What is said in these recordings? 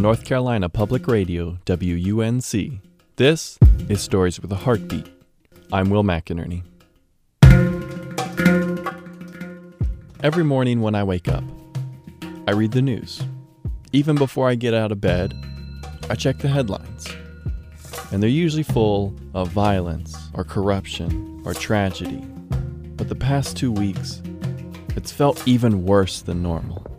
North Carolina Public Radio, WUNC, this is Stories with a Heartbeat. I'm Will McInerney. Every morning when I wake up, I read the news. Even before I get out of bed, I check the headlines. And they're usually full of violence or corruption or tragedy. But the past two weeks, it's felt even worse than normal.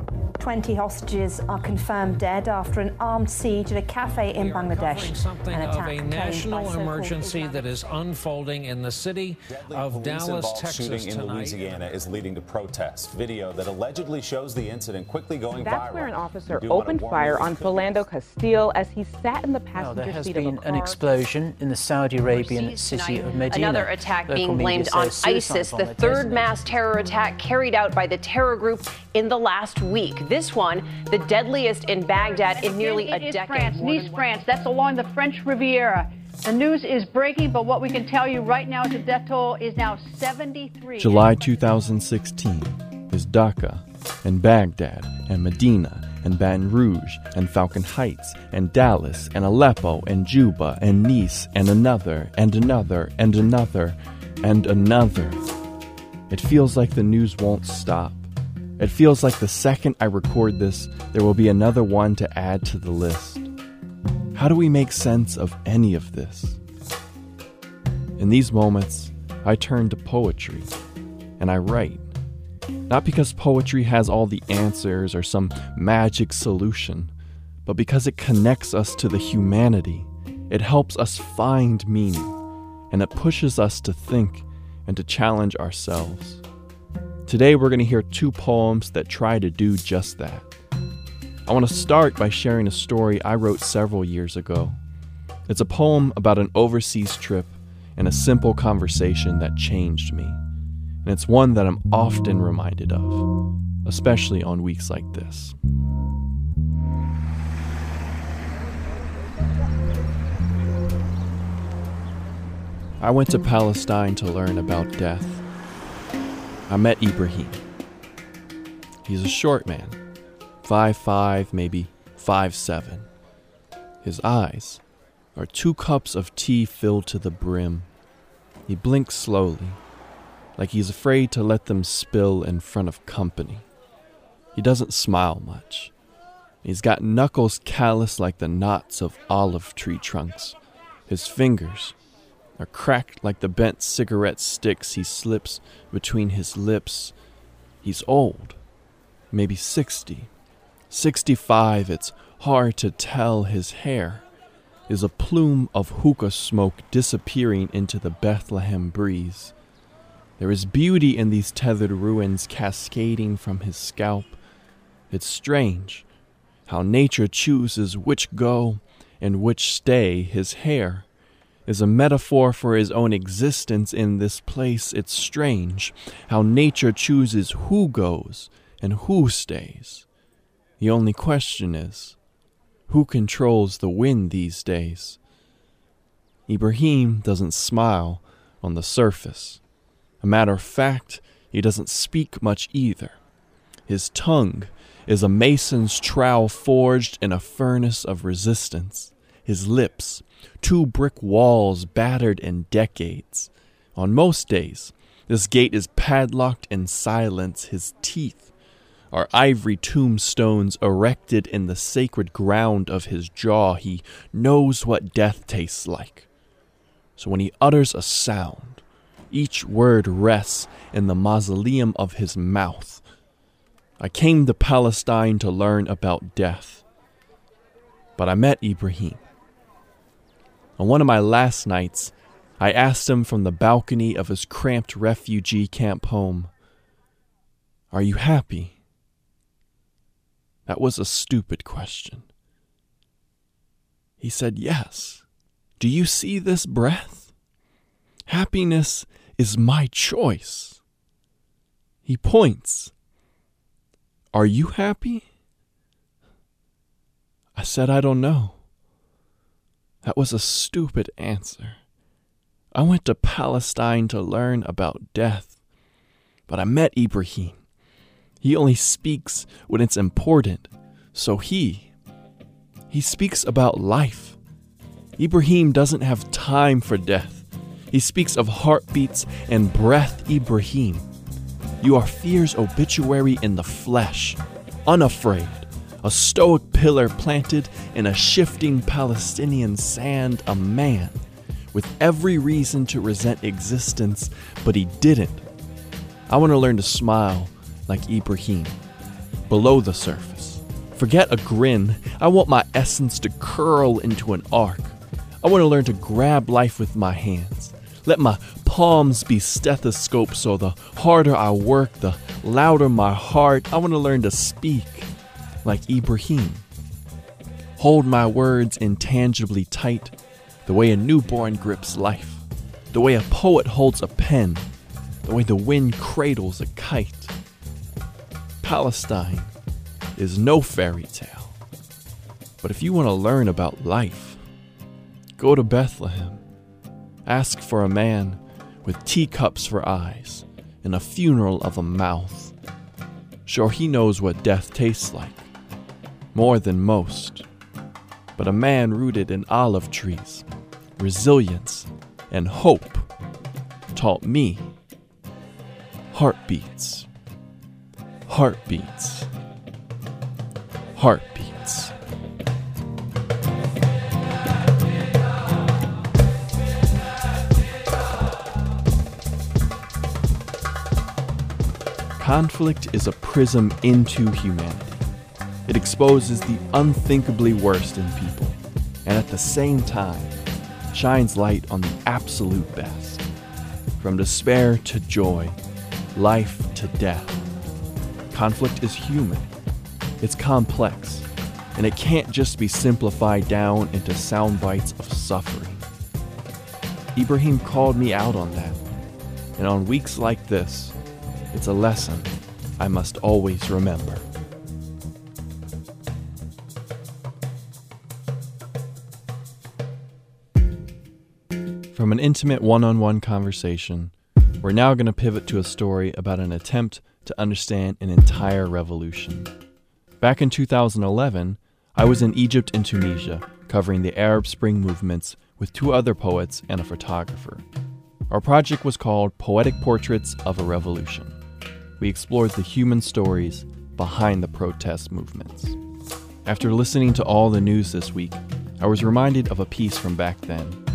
20 hostages are confirmed dead after an armed siege at a cafe in We Bangladesh. covering something An of a national emergency Islamic that is unfolding in the city of Police Dallas, involved Texas shooting in. Louisiana is leading to protests. Video that allegedly shows the incident quickly going viral. That's where an officer We do wanna opened fire on this Philando Castile as he sat in the Now, passenger there has seat been of a an explosion in the Saudi Arabian city of Medina. Another attack Local being blamed on ISIS, the bomber third mass terror attack carried out by the terror group in the last week. This one, the deadliest in Baghdad in nearly a It is decade. France, Nice, France. That's along the French Riviera. The news is breaking, but what we can tell you right now is the death toll is now 73. July 2016 is Dhaka and Baghdad and Medina and Baton Rouge and Falcon Heights and Dallas and Aleppo and Juba and Nice and another and another and another and another. It feels like the news won't stop. It feels like the second I record this, there will be another one to add to the list. How do we make sense of any of this? In these moments, I turn to poetry and I write. Not because poetry has all the answers or some magic solution, but because it connects us to the humanity. It helps us find meaning, and it pushes us to think and to challenge ourselves. Today, we're going to hear two poems that try to do just that. I want to start by sharing a story I wrote several years ago. It's a poem about an overseas trip and a simple conversation that changed me. And it's one that I'm often reminded of, especially on weeks like this. I went to Palestine to learn about death. I met Ibrahim. He's a short man, five five, maybe five seven. His eyes are two cups of tea filled to the brim. He blinks slowly, like he's afraid to let them spill in front of company. He doesn't smile much. He's got knuckles callous like the knots of olive tree trunks. His fingers are cracked like the bent cigarette sticks he slips between his lips. He's old, maybe 60. 65, it's hard to tell his hair is a plume of hookah smoke disappearing into the Bethlehem breeze. There is beauty in these tethered ruins cascading from his scalp. It's strange how nature chooses which go and which stay. His hair is a metaphor for his own existence in this place. It's strange how nature chooses who goes and who stays. The only question is who controls the wind these days? Ibrahim doesn't smile on the surface. A matter of fact, he doesn't speak much either. His tongue is a mason's trowel forged in a furnace of resistance. His lips, two brick walls battered in decades. On most days, this gate is padlocked in silence. His teeth are ivory tombstones erected in the sacred ground of his jaw. He knows what death tastes like. So when he utters a sound, each word rests in the mausoleum of his mouth. I came to Palestine to learn about death, but I met Ibrahim. On one of my last nights, I asked him from the balcony of his cramped refugee camp home, Are you happy? That was a stupid question. He said, Yes. Do you see this breath? Happiness is my choice. He points. Are you happy? I said, I don't know. That was a stupid answer. I went to Palestine to learn about death, but I met Ibrahim. He only speaks when it's important, so he, He speaks about life. Ibrahim doesn't have time for death. He speaks of heartbeats and breath, Ibrahim. You are fear's obituary in the flesh, unafraid, a stoic pillar planted in a shifting Palestinian sand, a man with every reason to resent existence, but he didn't. I want to learn to smile like Ibrahim, below the surface. Forget a grin. I want my essence to curl into an arc. I want to learn to grab life with my hands. Let my palms be stethoscopes so the harder I work, the louder my heart. I want to learn to speak like Ibrahim. Hold my words intangibly tight, the way a newborn grips life, the way a poet holds a pen, the way the wind cradles a kite. Palestine is no fairy tale. But if you want to learn about life, go to Bethlehem. Ask for a man with teacups for eyes and a funeral of a mouth. Sure, he knows what death tastes like, more than most. But a man rooted in olive trees, resilience, and hope taught me heartbeats, heartbeats, heartbeats. Conflict is a prism into humanity. It exposes the unthinkably worst in people, and at the same time, shines light on the absolute best. From despair to joy, life to death. Conflict is human, it's complex, and it can't just be simplified down into sound bites of suffering. Ibrahim called me out on that, and on weeks like this, it's a lesson I must always remember. From an intimate one on one conversation, we're now going to pivot to a story about an attempt to understand an entire revolution. Back in 2011, I was in Egypt and Tunisia covering the Arab Spring movements with two other poets and a photographer. Our project was called Poetic Portraits of a Revolution. We explored the human stories behind the protest movements. After listening to all the news this week, I was reminded of a piece from back then.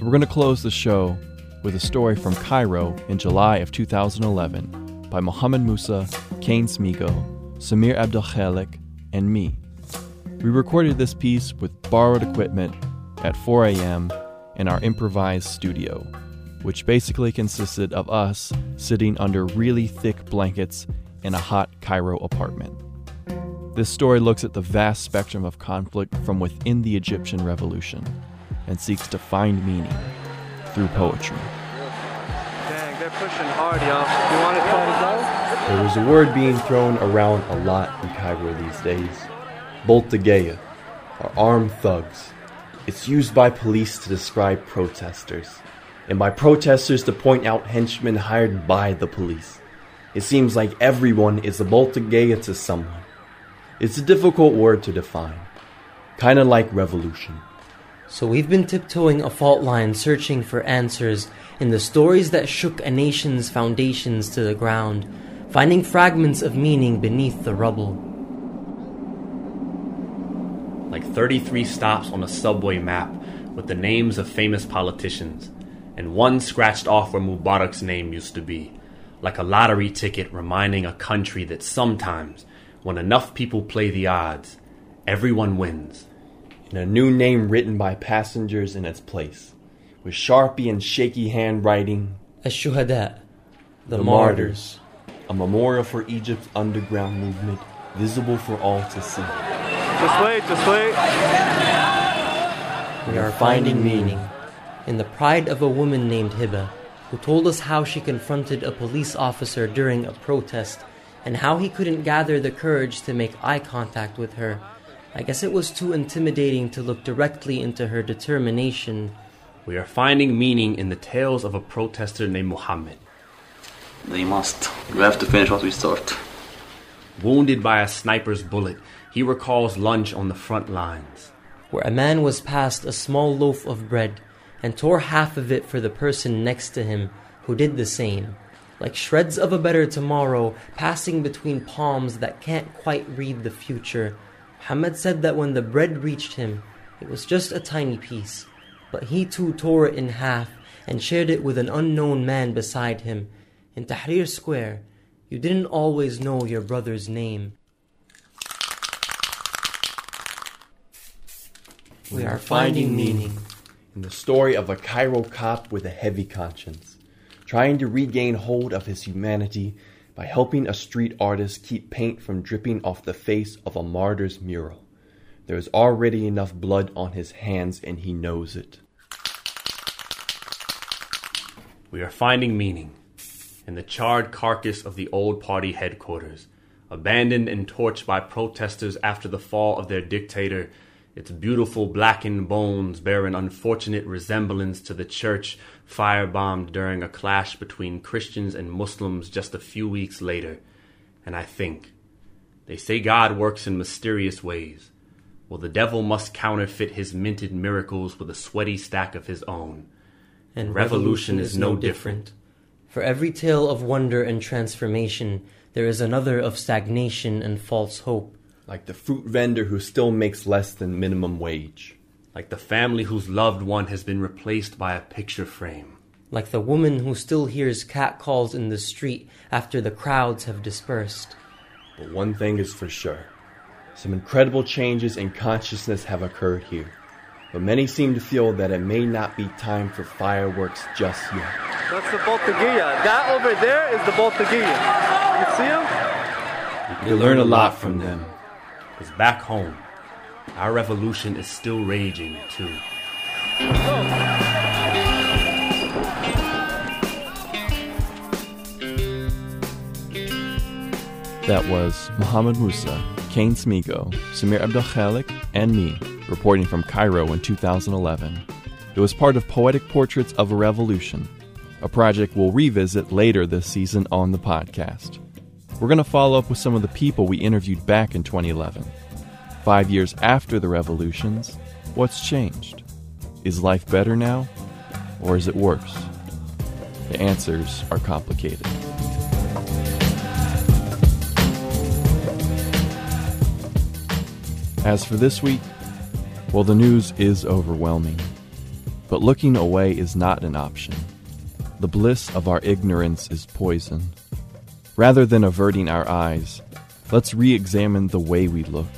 So we're going to close the show with a story from Cairo in July of 2011 by Mohammed Musa, Kane Smego, Samir Abdel Khalik, and me. We recorded this piece with borrowed equipment at 4 a.m. in our improvised studio, which basically consisted of us sitting under really thick blankets in a hot Cairo apartment. This story looks at the vast spectrum of conflict from within the Egyptian revolution and seeks to find meaning through poetry. Dang, they're pushing hard, y'all. You want to try to go? There is a word being thrown around a lot in Cairo these days Boltageya, or armed thugs. It's used by police to describe protesters, and by protesters to point out henchmen hired by the police. It seems like everyone is a Boltageya to someone. It's a difficult word to define, kinda like revolution. So we've been tiptoeing a fault line searching for answers in the stories that shook a nation's foundations to the ground, finding fragments of meaning beneath the rubble. Like 33 stops on a subway map with the names of famous politicians, and one scratched off where Mubarak's name used to be, like a lottery ticket reminding a country that sometimes, when enough people play the odds, everyone wins and a new name written by passengers in its place, with sharpie and shaky handwriting. Ash-Shuhada, the, the martyrs. martyrs, a memorial for Egypt's underground movement, visible for all to see. Just wait, just wait. We are finding meaning in the pride of a woman named Hiba, who told us how she confronted a police officer during a protest and how he couldn't gather the courage to make eye contact with her I guess it was too intimidating to look directly into her determination. We are finding meaning in the tales of a protester named Muhammad. They must. We have to finish what we start. Wounded by a sniper's bullet, he recalls lunch on the front lines. where a man was passed a small loaf of bread and tore half of it for the person next to him who did the same, like shreds of a better tomorrow passing between palms that can't quite read the future. Muhammad said that when the bread reached him, it was just a tiny piece, but he too tore it in half and shared it with an unknown man beside him. In Tahrir Square, you didn't always know your brother's name. We are finding meaning in the story of a Cairo cop with a heavy conscience, trying to regain hold of his humanity by helping a street artist keep paint from dripping off the face of a martyr's mural. There is already enough blood on his hands, and he knows it. We are finding meaning in the charred carcass of the old party headquarters, abandoned and torched by protesters after the fall of their dictator. Its beautiful blackened bones bear an unfortunate resemblance to the church firebombed during a clash between Christians and Muslims just a few weeks later. And I think, they say God works in mysterious ways. Well, the devil must counterfeit his minted miracles with a sweaty stack of his own. And revolution, is no different. For every tale of wonder and transformation, there is another of stagnation and false hope. Like the fruit vendor who still makes less than minimum wage. Like the family whose loved one has been replaced by a picture frame. Like the woman who still hears catcalls in the street after the crowds have dispersed. But one thing is for sure some incredible changes in consciousness have occurred here. But many seem to feel that it may not be time for fireworks just yet. That's the Boltagia. That over there is the Boltagia. You see him? You learn a lot from them. Because back home, our revolution is still raging, too. That was Mohammed Musa, Kane Smego, Samir Abdul Khalik, and me reporting from Cairo in 2011. It was part of Poetic Portraits of a Revolution, a project we'll revisit later this season on the podcast. We're going to follow up with some of the people we interviewed back in 2011. Five years after the revolutions, what's changed? Is life better now, or is it worse? The answers are complicated. As for this week, well, the news is overwhelming. But looking away is not an option. The bliss of our ignorance is poison. Rather than averting our eyes, let's re examine the way we look.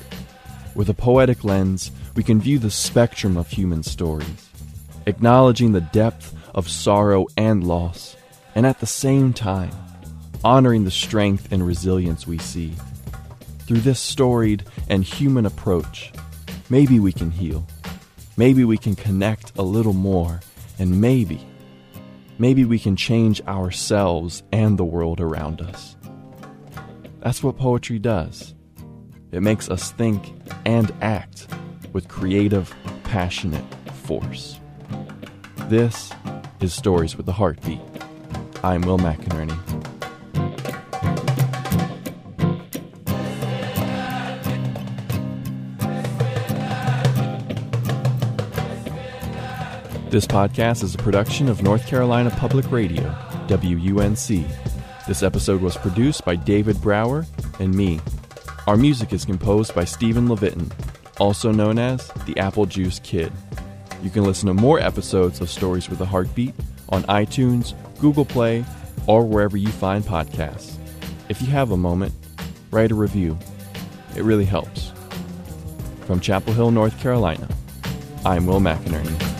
With a poetic lens, we can view the spectrum of human stories, acknowledging the depth of sorrow and loss, and at the same time, honoring the strength and resilience we see. Through this storied and human approach, maybe we can heal. Maybe we can connect a little more, and maybe, maybe we can change ourselves and the world around us. That's what poetry does. It makes us think and act with creative, passionate force. This is Stories with a Heartbeat. I'm Will McInerney. This podcast is a production of North Carolina Public Radio, WUNC. This episode was produced by David Brower and me. Our music is composed by Stephen Levitin, also known as the Apple Juice Kid. You can listen to more episodes of Stories with a Heartbeat on iTunes, Google Play, or wherever you find podcasts. If you have a moment, write a review. It really helps. From Chapel Hill, North Carolina, I'm Will McInerney.